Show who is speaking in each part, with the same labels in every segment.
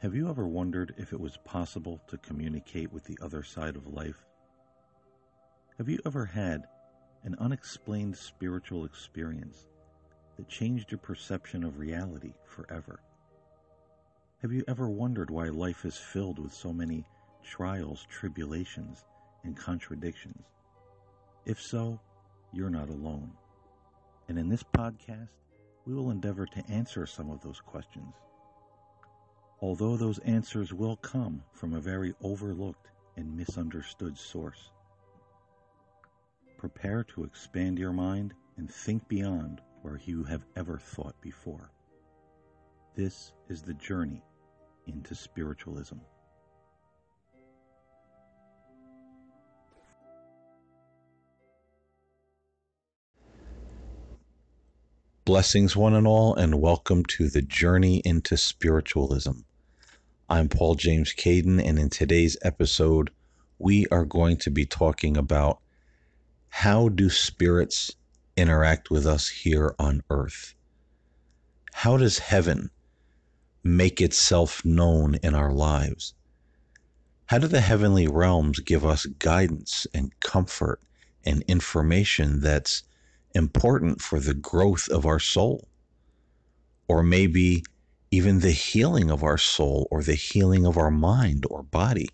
Speaker 1: Have you ever wondered if it was possible to communicate with the other side of life? Have you ever had an unexplained spiritual experience that changed your perception of reality forever? Have you ever wondered why life is filled with so many trials, tribulations, and contradictions? If so, you're not alone. And in this podcast, we will endeavor to answer some of those questions. Although those answers will come from a very overlooked and misunderstood source. Prepare to expand your mind and think beyond where you have ever thought before. This is the journey into spiritualism. Blessings, one and all, and welcome to the journey into spiritualism. I'm Paul James Caiden, and in today's episode, we are going to be talking about how do spirits interact with us here on earth? How does heaven make itself known in our lives? How do the heavenly realms give us guidance and comfort and information that's important for the growth of our soul? Or maybe even the healing of our soul or the healing of our mind or body?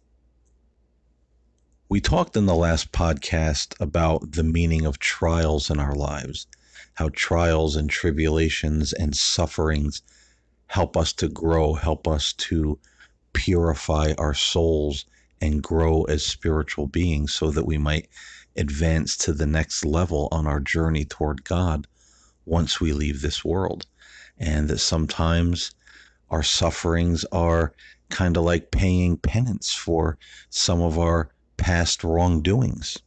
Speaker 1: We talked in the last podcast about the meaning of trials in our lives, how trials and tribulations and sufferings help us to grow, help us to purify our souls and grow as spiritual beings so that we might advance to the next level on our journey toward God once we leave this world. And that sometimes our sufferings are kind of like paying penance for some of our past wrongdoings.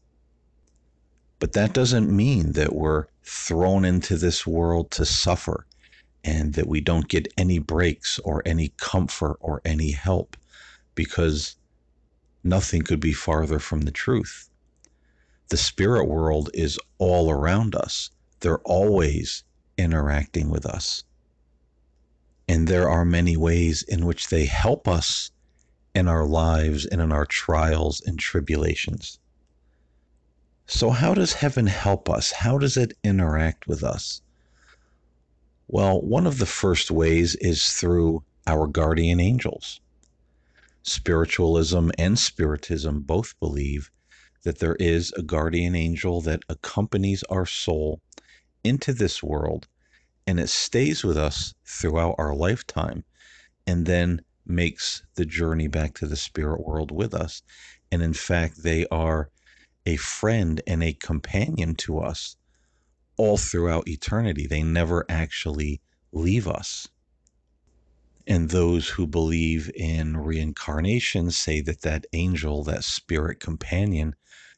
Speaker 1: But that doesn't mean that we're thrown into this world to suffer and that we don't get any breaks or any comfort or any help because nothing could be farther from the truth. The spirit world is all around us, they're always interacting with us. And there are many ways in which they help us in our lives and in our trials and tribulations. So, how does heaven help us? How does it interact with us? Well, one of the first ways is through our guardian angels. Spiritualism and Spiritism both believe that there is a guardian angel that accompanies our soul into this world and it stays with us throughout our lifetime and then makes the journey back to the spirit world with us. And in fact, they are a friend and a companion to us all throughout eternity. They never actually leave us. And those who believe in reincarnation say that that angel, that spirit companion,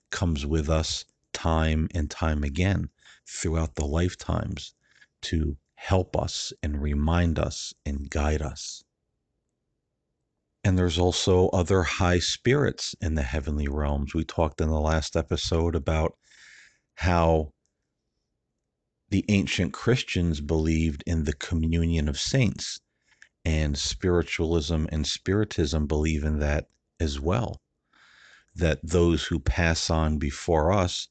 Speaker 1: comes with us time and time again throughout the lifetimes to help us and remind us and guide us. And there's also other high spirits in the heavenly realms. We talked in the last episode about how the ancient Christians believed in the communion of saints, and spiritualism and spiritism believe in that as well. That those who pass on before us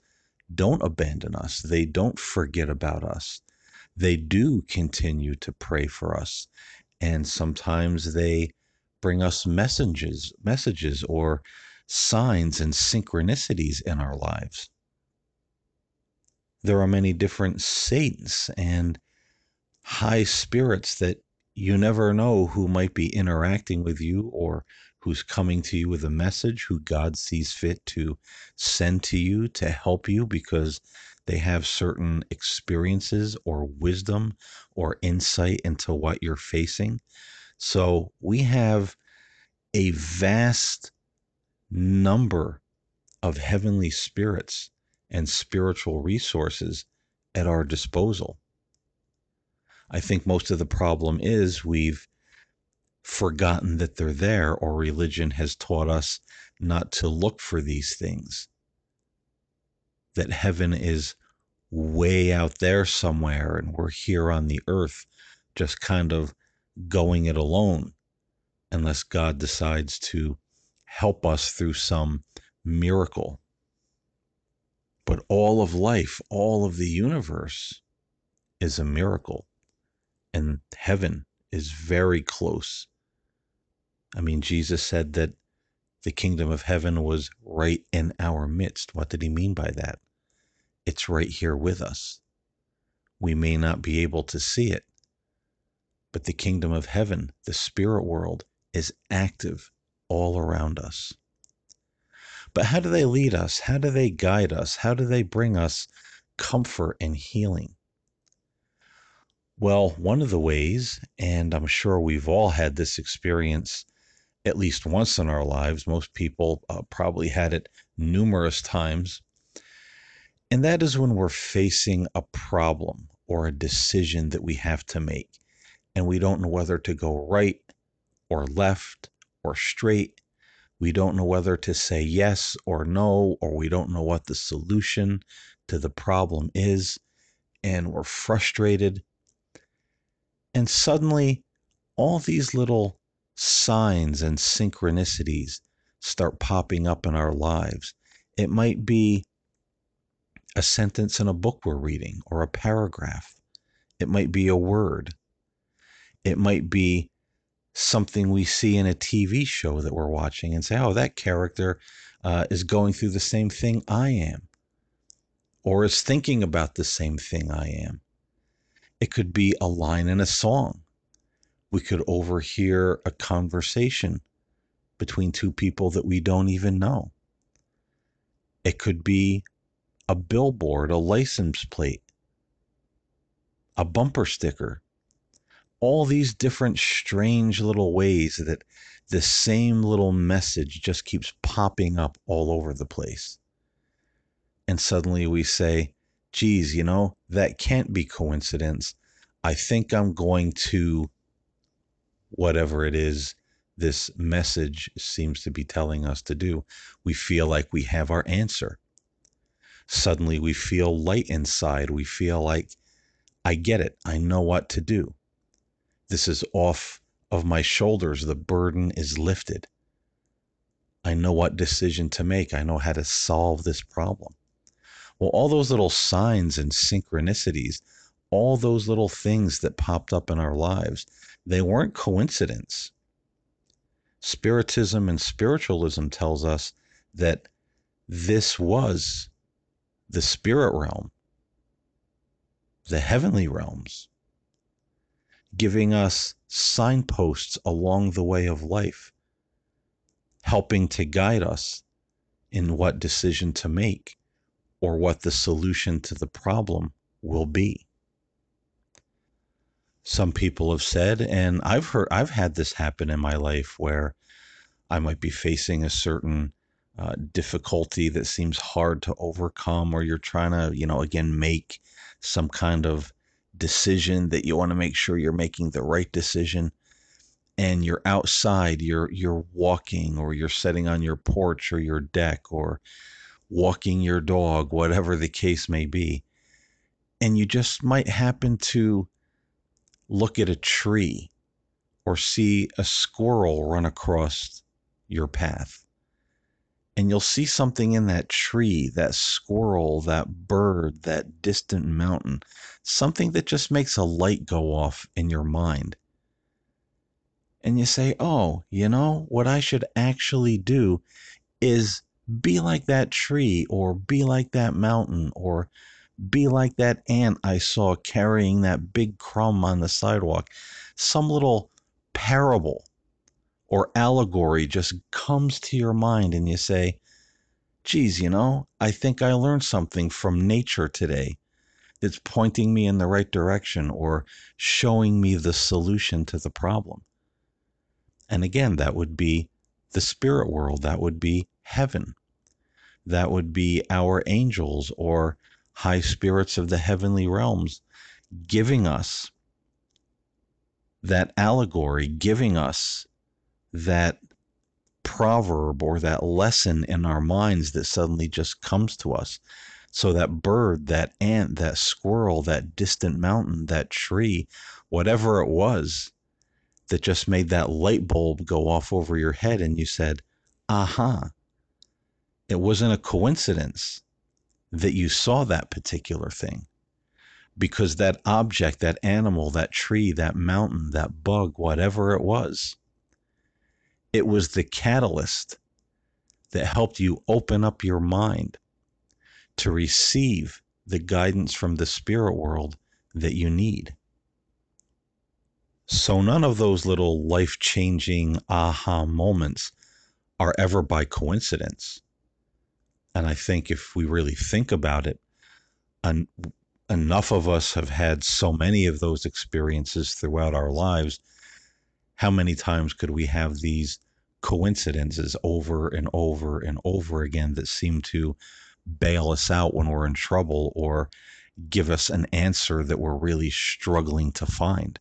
Speaker 1: don't abandon us, they don't forget about us. They do continue to pray for us, and sometimes they bring us messages, messages or signs and synchronicities in our lives. There are many different saints and high spirits that you never know who might be interacting with you or who's coming to you with a message, who God sees fit to send to you to help you because they have certain experiences or wisdom or insight into what you're facing. So we have a vast number of heavenly spirits and spiritual resources at our disposal. I think most of the problem is we've forgotten that they're there, or religion has taught us not to look for these things. That heaven is way out there somewhere, and we're here on the earth just kind of going it alone. unless God decides to help us through some miracle. But all of life, all of the universe is a miracle. And heaven is very close. I mean, Jesus said that the kingdom of heaven was right in our midst. What did he mean by that? It's right here with us. We may not be able to see it, but the kingdom of heaven, the spirit world, is active all around us. But how do they lead us? How do they guide us? How do they bring us comfort and healing? Well, one of the ways, and I'm sure we've all had this experience at least once in our lives, most people uh, probably had it numerous times, and that is when we're facing a problem or a decision that we have to make, and we don't know whether to go right or left or straight. We don't know whether to say yes or no, or we don't know what the solution to the problem is, and we're frustrated. And suddenly, all these little signs and synchronicities start popping up in our lives. It might be a sentence in a book we're reading or a paragraph. It might be a word. It might be something we see in a TV show that we're watching and say, oh, that character uh, is going through the same thing I am, or is thinking about the same thing I am. It could be a line in a song. We could overhear a conversation between two people that we don't even know. It could be a billboard, a license plate, a bumper sticker. All these different strange little ways that the same little message just keeps popping up all over the place. And suddenly we say, geez, you know, that can't be coincidence. I think I'm going to whatever it is this message seems to be telling us to do. We feel like we have our answer suddenly we feel light inside. We feel like, I get it. I know what to do. This is off of my shoulders. The burden is lifted. I know what decision to make. I know how to solve this problem. Well, all those little signs and synchronicities, all those little things that popped up in our lives, they weren't coincidence. Spiritism and spiritualism tells us that this was the spirit realm, the heavenly realms, giving us signposts along the way of life, helping to guide us in what decision to make or what the solution to the problem will be. Some people have said, and I've heard, I've had this happen in my life where I might be facing a certain uh, difficulty that seems hard to overcome, or you're trying to, you know, again, make some kind of decision that you want to make sure you're making the right decision and you're outside you're you're walking or you're sitting on your porch or your deck or walking your dog whatever the case may be and you just might happen to look at a tree or see a squirrel run across your path and you'll see something in that tree, that squirrel, that bird, that distant mountain, something that just makes a light go off in your mind. And you say, oh, you know, what I should actually do is be like that tree, or be like that mountain, or be like that ant I saw carrying that big crumb on the sidewalk. Some little parable or allegory just comes to your mind and you say, geez, you know, I think I learned something from nature today that's pointing me in the right direction or showing me the solution to the problem. And again, that would be the spirit world, that would be heaven, that would be our angels or high spirits of the heavenly realms giving us that allegory, giving us that proverb or that lesson in our minds that suddenly just comes to us. So that bird, that ant, that squirrel, that distant mountain, that tree, whatever it was, that just made that light bulb go off over your head and you said, aha. It wasn't a coincidence that you saw that particular thing because that object, that animal, that tree, that mountain, that bug, whatever it was, it was the catalyst that helped you open up your mind to receive the guidance from the spirit world that you need. So, none of those little life changing aha moments are ever by coincidence. And I think if we really think about it, en- enough of us have had so many of those experiences throughout our lives. How many times could we have these coincidences over and over and over again that seem to bail us out when we're in trouble or give us an answer that we're really struggling to find.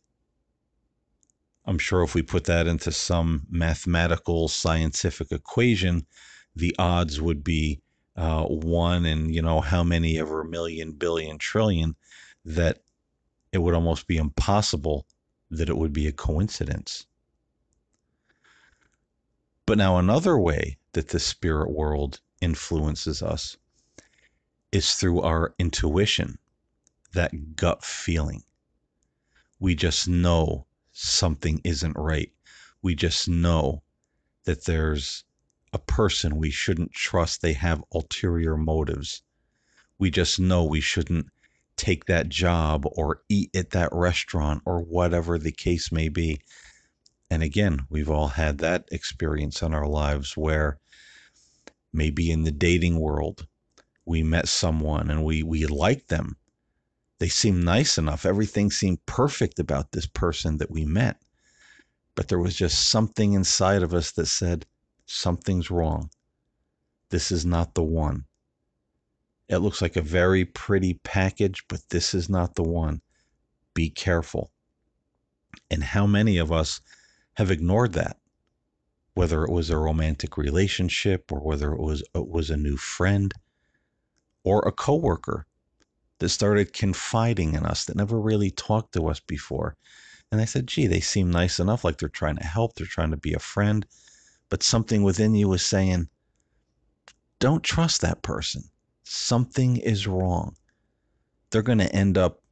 Speaker 1: I'm sure if we put that into some mathematical scientific equation, the odds would be uh, one in you know how many ever million billion trillion that it would almost be impossible that it would be a coincidence. But now another way that the spirit world influences us is through our intuition, that gut feeling. We just know something isn't right. We just know that there's a person we shouldn't trust. They have ulterior motives. We just know we shouldn't take that job or eat at that restaurant or whatever the case may be. And again, we've all had that experience in our lives where maybe in the dating world, we met someone and we we liked them. They seemed nice enough. Everything seemed perfect about this person that we met. But there was just something inside of us that said, something's wrong. This is not the one. It looks like a very pretty package, but this is not the one. Be careful. And how many of us have ignored that? Whether it was a romantic relationship or whether it was it was a new friend or a coworker that started confiding in us that never really talked to us before. And I said, gee, they seem nice enough, like they're trying to help, they're trying to be a friend. But something within you was saying, don't trust that person. Something is wrong. They're going to end up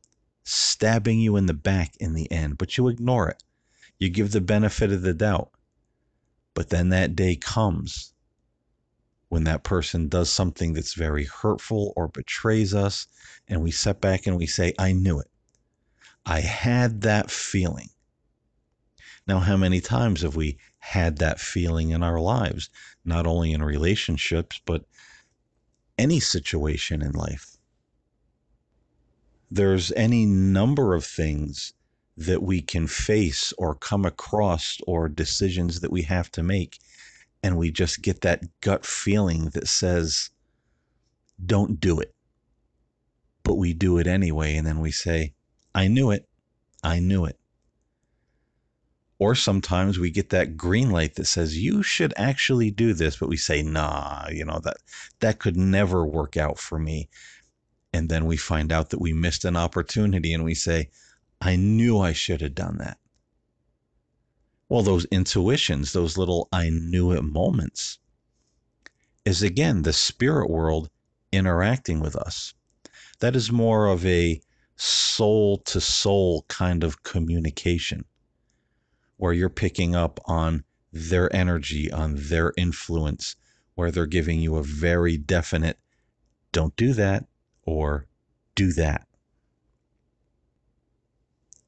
Speaker 1: stabbing you in the back in the end, but you ignore it. You give the benefit of the doubt. But then that day comes when that person does something that's very hurtful or betrays us, and we sit back and we say, I knew it. I had that feeling. Now, how many times have we had that feeling in our lives, not only in relationships, but any situation in life? There's any number of things that we can face or come across or decisions that we have to make and we just get that gut feeling that says, don't do it. But we do it anyway. And then we say, I knew it. I knew it. Or sometimes we get that green light that says, you should actually do this. But we say, nah, you know, that, that could never work out for me. And then we find out that we missed an opportunity and we say, I knew I should have done that. Well, those intuitions, those little I knew it moments, is again the spirit world interacting with us. That is more of a soul to soul kind of communication where you're picking up on their energy, on their influence, where they're giving you a very definite don't do that or do that.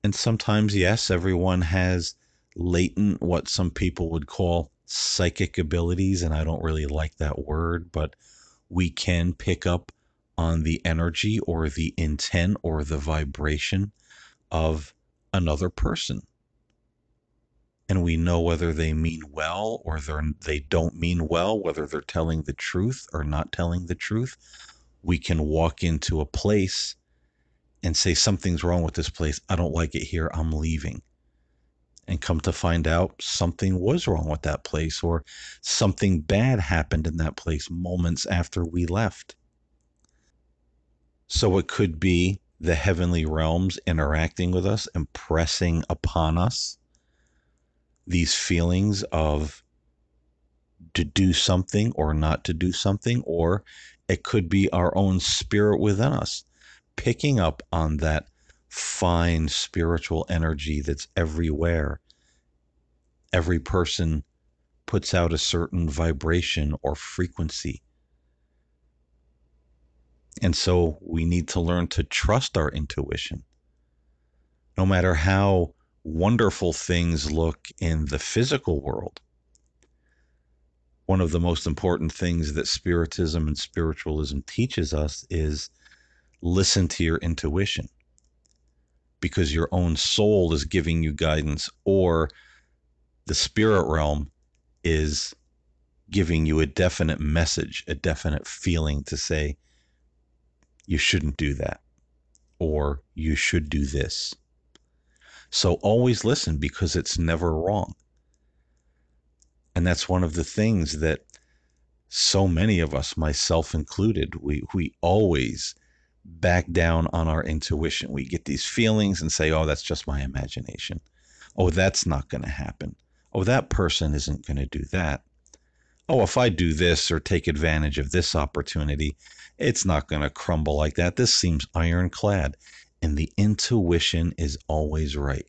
Speaker 1: And sometimes, yes, everyone has latent, what some people would call psychic abilities. And I don't really like that word, but we can pick up on the energy or the intent or the vibration of another person. And we know whether they mean well or they don't mean well, whether they're telling the truth or not telling the truth. We can walk into a place and say, Something's wrong with this place. I don't like it here. I'm leaving and come to find out something was wrong with that place or something bad happened in that place moments after we left. So it could be the heavenly realms interacting with us, impressing upon us these feelings of to do something or not to do something, or it could be our own spirit within us picking up on that fine spiritual energy that's everywhere. Every person puts out a certain vibration or frequency. And so we need to learn to trust our intuition. No matter how wonderful things look in the physical world, one of the most important things that Spiritism and spiritualism teaches us is listen to your intuition because your own soul is giving you guidance or the spirit realm is giving you a definite message, a definite feeling to say, you shouldn't do that, or you should do this. So always listen because it's never wrong. And that's one of the things that so many of us, myself included, we, we always back down on our intuition. We get these feelings and say, oh, that's just my imagination. Oh, that's not going to happen. Oh, that person isn't going to do that. Oh, if I do this or take advantage of this opportunity, it's not going to crumble like that. This seems ironclad. And the intuition is always right.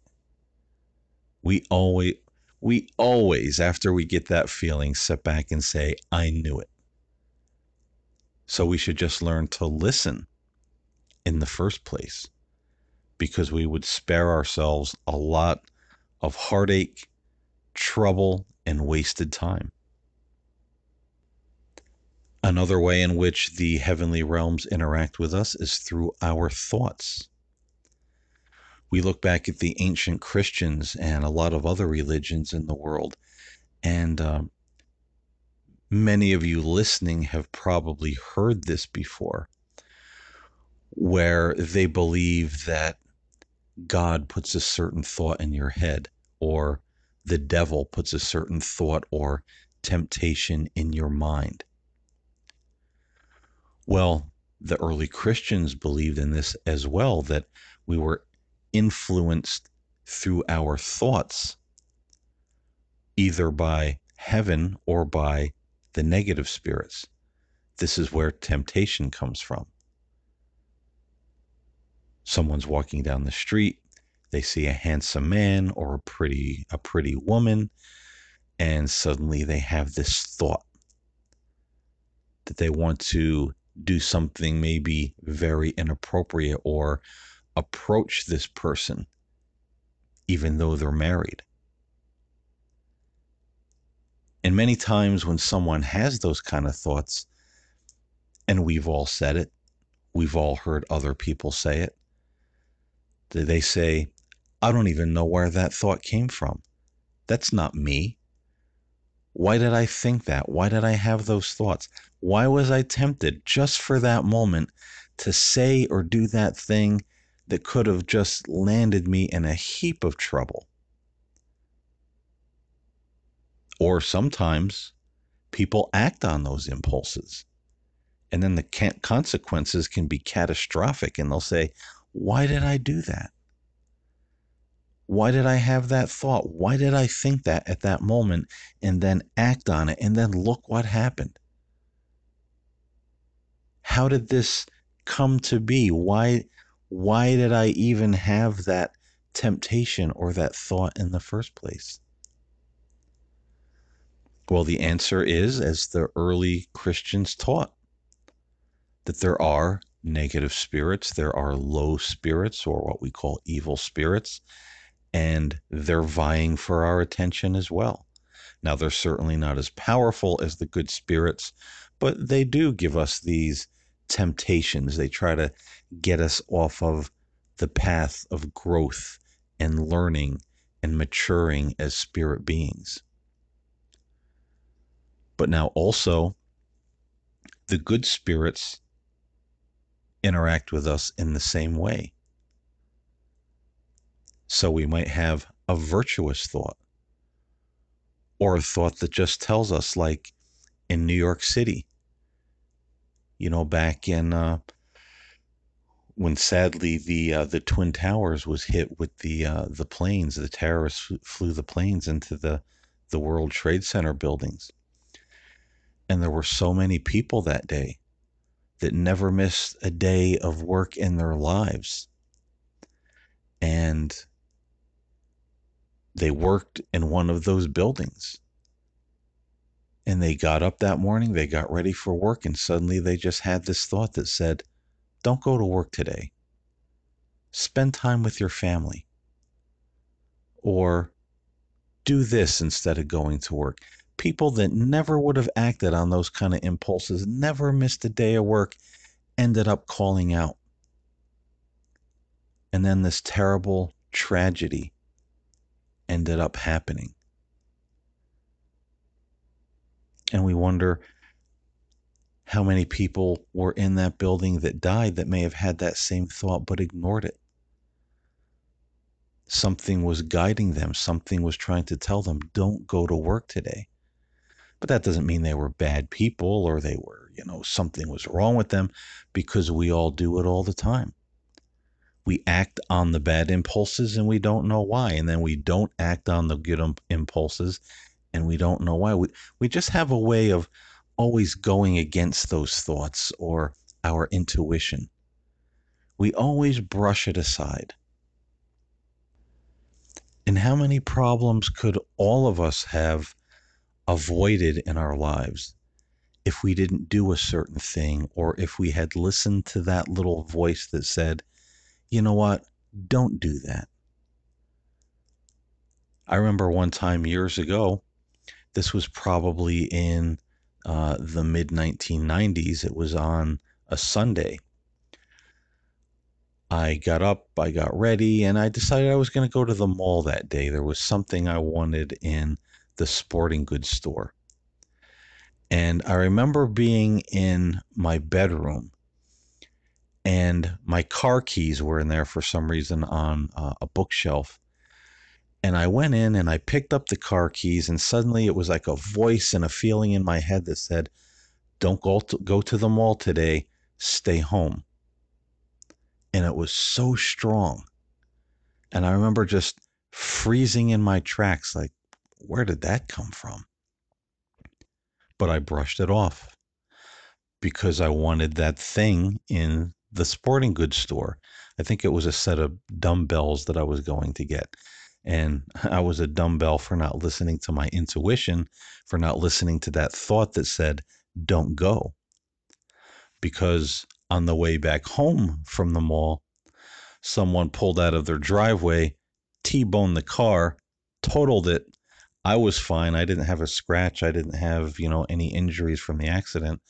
Speaker 1: We always, we always, after we get that feeling, sit back and say, I knew it. So we should just learn to listen in the first place because we would spare ourselves a lot of heartache, trouble, and wasted time. Another way in which the heavenly realms interact with us is through our thoughts we look back at the ancient Christians and a lot of other religions in the world, and um, many of you listening have probably heard this before, where they believe that God puts a certain thought in your head, or the devil puts a certain thought or temptation in your mind. Well, the early Christians believed in this as well, that we were influenced through our thoughts, either by heaven or by the negative spirits. This is where temptation comes from. Someone's walking down the street, they see a handsome man or a pretty a pretty woman, and suddenly they have this thought that they want to do something maybe very inappropriate or approach this person even though they're married. And many times when someone has those kind of thoughts, and we've all said it, we've all heard other people say it, they say, I don't even know where that thought came from. That's not me. Why did I think that? Why did I have those thoughts? Why was I tempted just for that moment to say or do that thing that could have just landed me in a heap of trouble. Or sometimes people act on those impulses. And then the consequences can be catastrophic. And they'll say, Why did I do that? Why did I have that thought? Why did I think that at that moment and then act on it? And then look what happened. How did this come to be? Why why did I even have that temptation or that thought in the first place? Well, the answer is, as the early Christians taught, that there are negative spirits, there are low spirits, or what we call evil spirits, and they're vying for our attention as well. Now, they're certainly not as powerful as the good spirits, but they do give us these temptations. They try to get us off of the path of growth and learning and maturing as spirit beings. But now also, the good spirits interact with us in the same way. So we might have a virtuous thought or a thought that just tells us, like in New York City, you know, back in uh, when sadly the uh, the twin towers was hit with the uh, the planes, the terrorists flew the planes into the the World Trade Center buildings, and there were so many people that day that never missed a day of work in their lives, and they worked in one of those buildings. And they got up that morning, they got ready for work, and suddenly they just had this thought that said, don't go to work today. Spend time with your family. Or do this instead of going to work. People that never would have acted on those kind of impulses, never missed a day of work, ended up calling out. And then this terrible tragedy ended up happening. And we wonder how many people were in that building that died that may have had that same thought but ignored it. Something was guiding them, something was trying to tell them, don't go to work today. But that doesn't mean they were bad people or they were, you know, something was wrong with them because we all do it all the time. We act on the bad impulses and we don't know why. And then we don't act on the good impulses and we don't know why. We, we just have a way of always going against those thoughts or our intuition. We always brush it aside. And how many problems could all of us have avoided in our lives if we didn't do a certain thing or if we had listened to that little voice that said, you know what, don't do that. I remember one time years ago, this was probably in uh, the mid 1990s. It was on a Sunday. I got up, I got ready, and I decided I was going to go to the mall that day. There was something I wanted in the sporting goods store. And I remember being in my bedroom, and my car keys were in there for some reason on uh, a bookshelf. And I went in and I picked up the car keys, and suddenly it was like a voice and a feeling in my head that said, Don't go to, go to the mall today, stay home. And it was so strong. And I remember just freezing in my tracks, like, where did that come from? But I brushed it off because I wanted that thing in the sporting goods store. I think it was a set of dumbbells that I was going to get. And I was a dumbbell for not listening to my intuition, for not listening to that thought that said, don't go. Because on the way back home from the mall, someone pulled out of their driveway, T boned the car, totaled it. I was fine. I didn't have a scratch. I didn't have, you know, any injuries from the accident.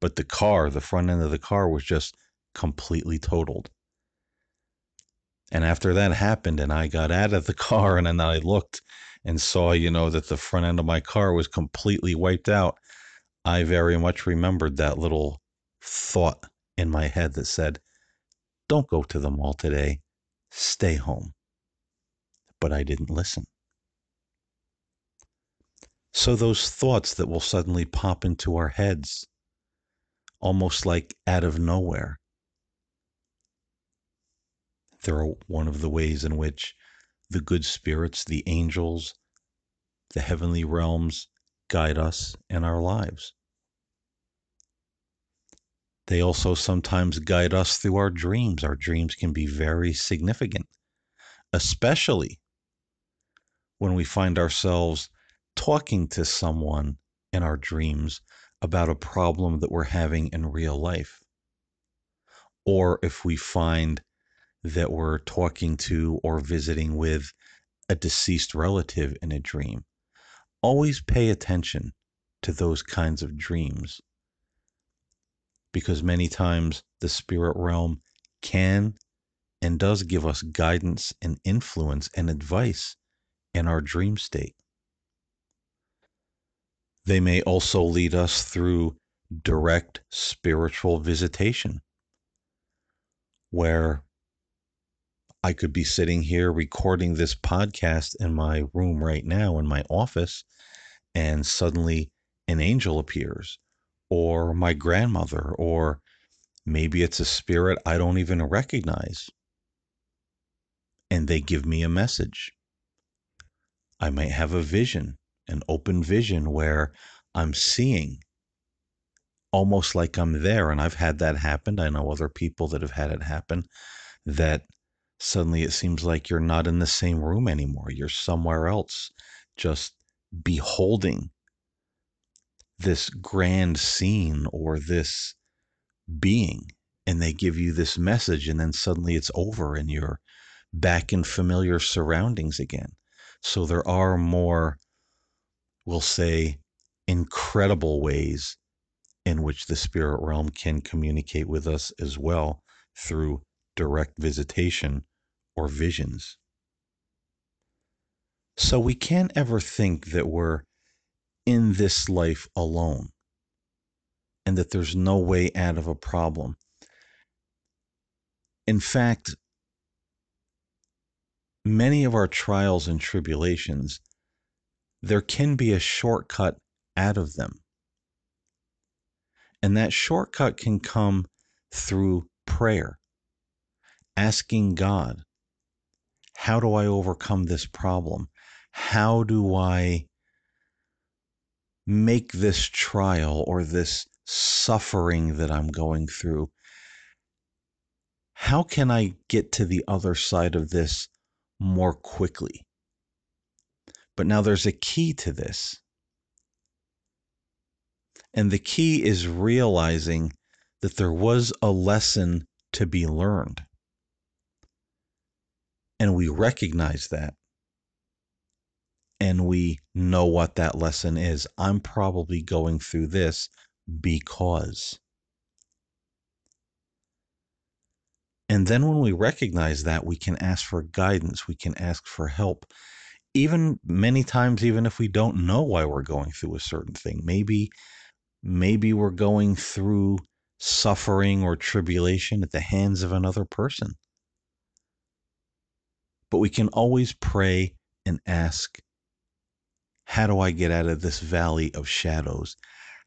Speaker 1: But the car, the front end of the car was just completely totaled. And after that happened, and I got out of the car and then I looked and saw, you know, that the front end of my car was completely wiped out, I very much remembered that little thought in my head that said, Don't go to the mall today, stay home. But I didn't listen. So, those thoughts that will suddenly pop into our heads, almost like out of nowhere, they're one of the ways in which the good spirits, the angels, the heavenly realms guide us in our lives. They also sometimes guide us through our dreams. Our dreams can be very significant, especially when we find ourselves talking to someone in our dreams about a problem that we're having in real life. Or if we find that we're talking to or visiting with a deceased relative in a dream. Always pay attention to those kinds of dreams because many times the spirit realm can and does give us guidance and influence and advice in our dream state. They may also lead us through direct spiritual visitation, where I could be sitting here recording this podcast in my room right now in my office, and suddenly an angel appears, or my grandmother, or Maybe it's a spirit I don't even recognize. And they give me a message. I might have a vision, an open vision where I'm seeing almost like I'm there. And I've had that happen. I know other people that have had it happen that suddenly it seems like you're not in the same room anymore. You're somewhere else, just beholding this grand scene or this being. And they give you this message, and then suddenly it's over and you're back in familiar surroundings again. So there are more, we'll say, incredible ways in which the spirit realm can communicate with us as well through direct visitation or visions. So we can't ever think that we're in this life alone and that there's no way out of a problem. In fact, many of our trials and tribulations, there can be a shortcut out of them. And that shortcut can come through prayer, asking God, how do I overcome this problem? How do I make this trial or this suffering that I'm going through? How can I get to the other side of this more quickly? But now there's a key to this. And the key is realizing that there was a lesson to be learned. And we recognize that. And we know what that lesson is. I'm probably going through this because. And then when we recognize that, we can ask for guidance, we can ask for help. Even many times, even if we don't know why we're going through a certain thing, maybe Maybe we're going through suffering or tribulation at the hands of another person. But we can always pray and ask, How do I get out of this valley of shadows?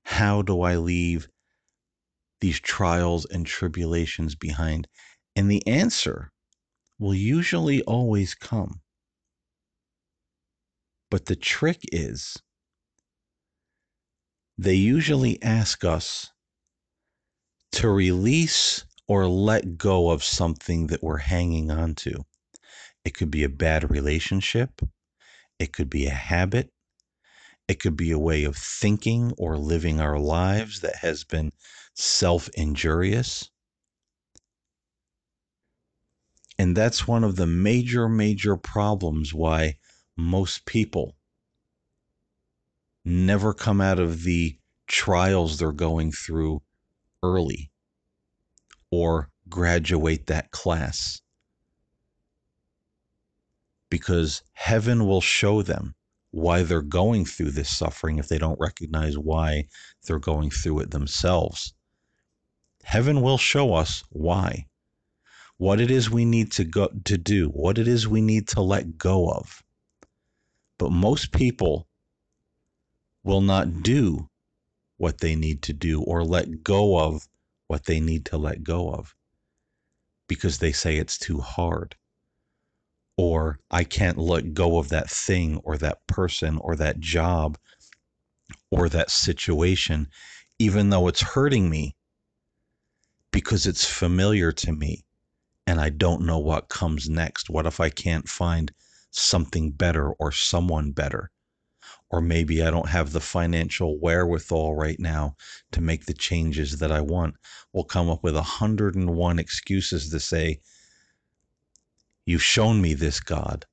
Speaker 1: How do I leave these trials and tribulations behind? And the answer will usually always come. But the trick is they usually ask us to release or let go of something that we're hanging on to. It could be a bad relationship, it could be a habit, it could be a way of thinking or living our lives that has been self injurious. And that's one of the major, major problems why most people never come out of the trials they're going through early or graduate that class. Because heaven will show them why they're going through this suffering if they don't recognize why they're going through it themselves. Heaven will show us why. What it is we need to go to do, what it is we need to let go of. But most people will not do what they need to do or let go of what they need to let go of because they say it's too hard or I can't let go of that thing or that person or that job or that situation, even though it's hurting me because it's familiar to me and I don't know what comes next. What if I can't find something better or someone better? or maybe I don't have the financial wherewithal right now to make the changes that I want. We'll come up with 101 excuses to say, You've shown me this, God,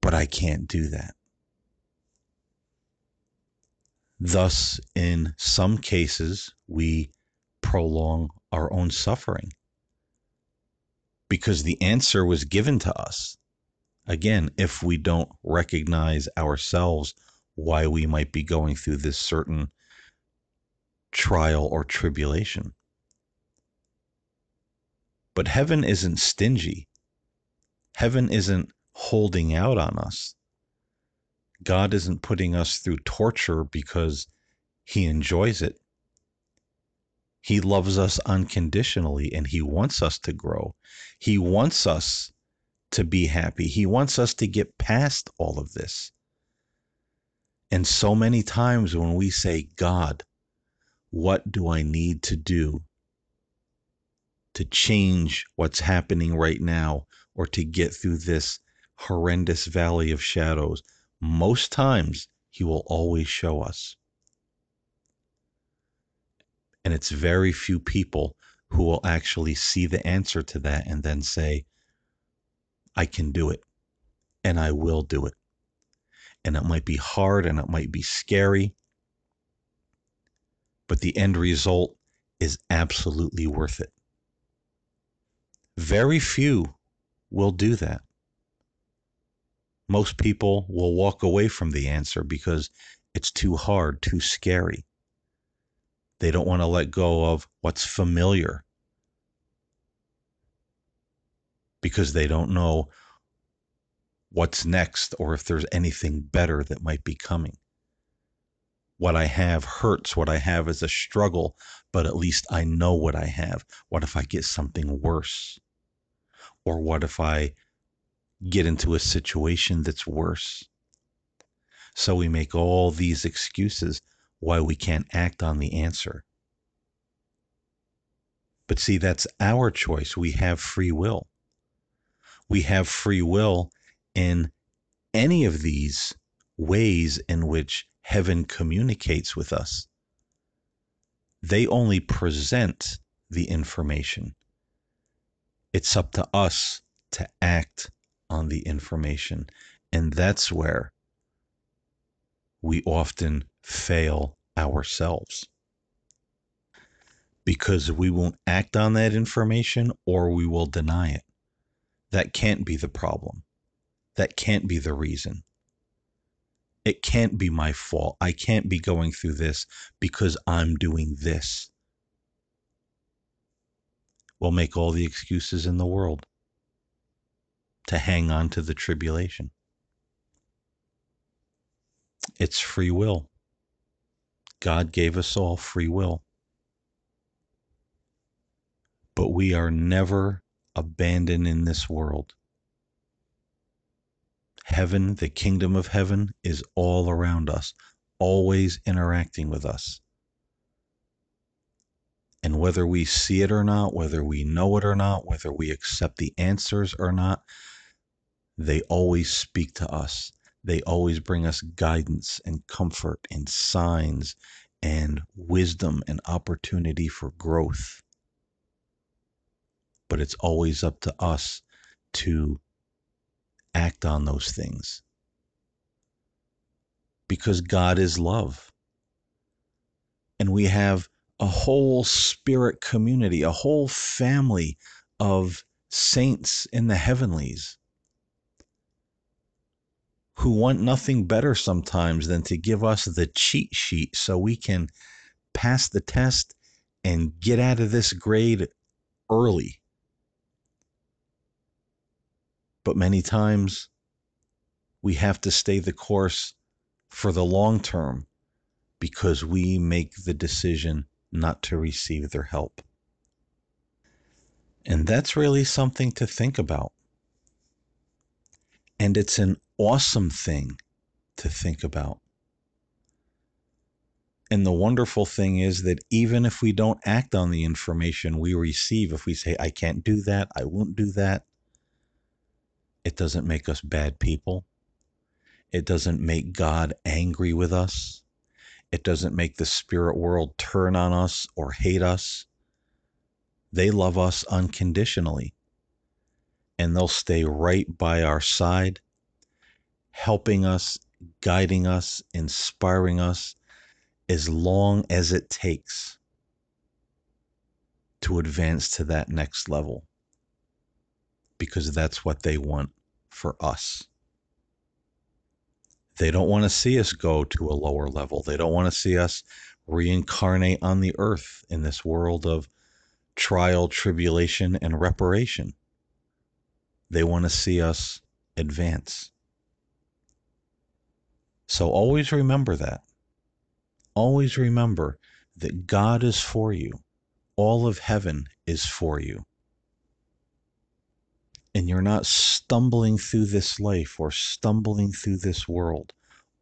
Speaker 1: but I can't do that. Thus, in some cases, we prolong our own suffering because the answer was given to us again, if we don't recognize ourselves why we might be going through this certain trial or tribulation. But heaven isn't stingy. Heaven isn't holding out on us. God isn't putting us through torture because he enjoys it. He loves us unconditionally and He wants us to grow. He wants us to be happy. He wants us to get past all of this. And so many times when we say, God, what do I need to do to change what's happening right now or to get through this horrendous valley of shadows? Most times, He will always show us. And it's very few people who will actually see the answer to that and then say, I can do it and I will do it. And it might be hard and it might be scary, but the end result is absolutely worth it. Very few will do that. Most people will walk away from the answer because it's too hard, too scary. They don't want to let go of what's familiar because they don't know what's next or if there's anything better that might be coming. What I have hurts. What I have is a struggle, but at least I know what I have. What if I get something worse? Or what if I get into a situation that's worse? So we make all these excuses why we can't act on the answer. But see, that's our choice. We have free will. We have free will in any of these ways in which heaven communicates with us. They only present the information. It's up to us to act on the information. And that's where we often fail ourselves because we won't act on that information or we will deny it. That can't be the problem. That can't be the reason. It can't be my fault. I can't be going through this because I'm doing this. We'll make all the excuses in the world to hang on to the tribulation. It's free will. God gave us all free will. But we are never abandoned in this world. Heaven, the kingdom of heaven, is all around us, always interacting with us. Whether we see it or not, whether we know it or not, whether we accept the answers or not, they always speak to us they always bring us guidance and comfort and signs and wisdom and opportunity for growth. But it's always up to us to act on those things. Because God is love. And we have a whole spirit community, a whole family of saints in the heavenlies who want nothing better sometimes than to give us the cheat sheet so we can pass the test and get out of this grade early. But many times we have to stay the course for the long term because we make the decision not to receive their help. And that's really something to think about. And it's an awesome thing to think about. And the wonderful thing is that even if we don't act on the information we receive, if we say, I can't do that, I won't do that, it doesn't make us bad people. It doesn't make God angry with us. It doesn't make the spirit world turn on us or hate us. They love us unconditionally and they'll stay right by our side, helping us, guiding us, inspiring us as long as it takes to advance to that next level because that's what they want for us. They don't want to see us go to a lower level. They don't want to see us reincarnate on the earth in this world of trial, tribulation, and reparation. They want to see us advance. So always remember that. Always remember that God is for you. all of heaven is for you. And you're not stumbling through this life or stumbling through this world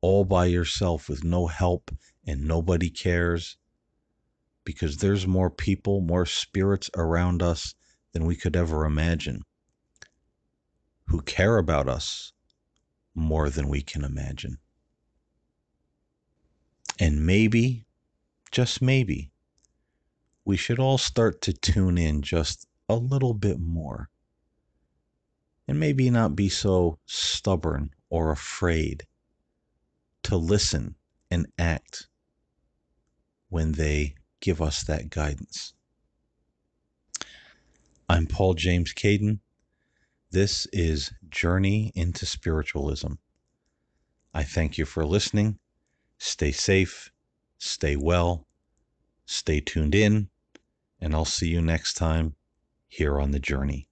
Speaker 1: all by yourself with no help and nobody cares because there's more people, more spirits around us than we could ever imagine who care about us more than we can imagine. And maybe, just maybe, we should all start to tune in just a little bit more. And maybe not be so stubborn or afraid to listen and act when they give us that guidance. I'm Paul James Caiden. This is Journey into Spiritualism. I thank you for listening. Stay safe, stay well, stay tuned in, and I'll see you next time here on the journey.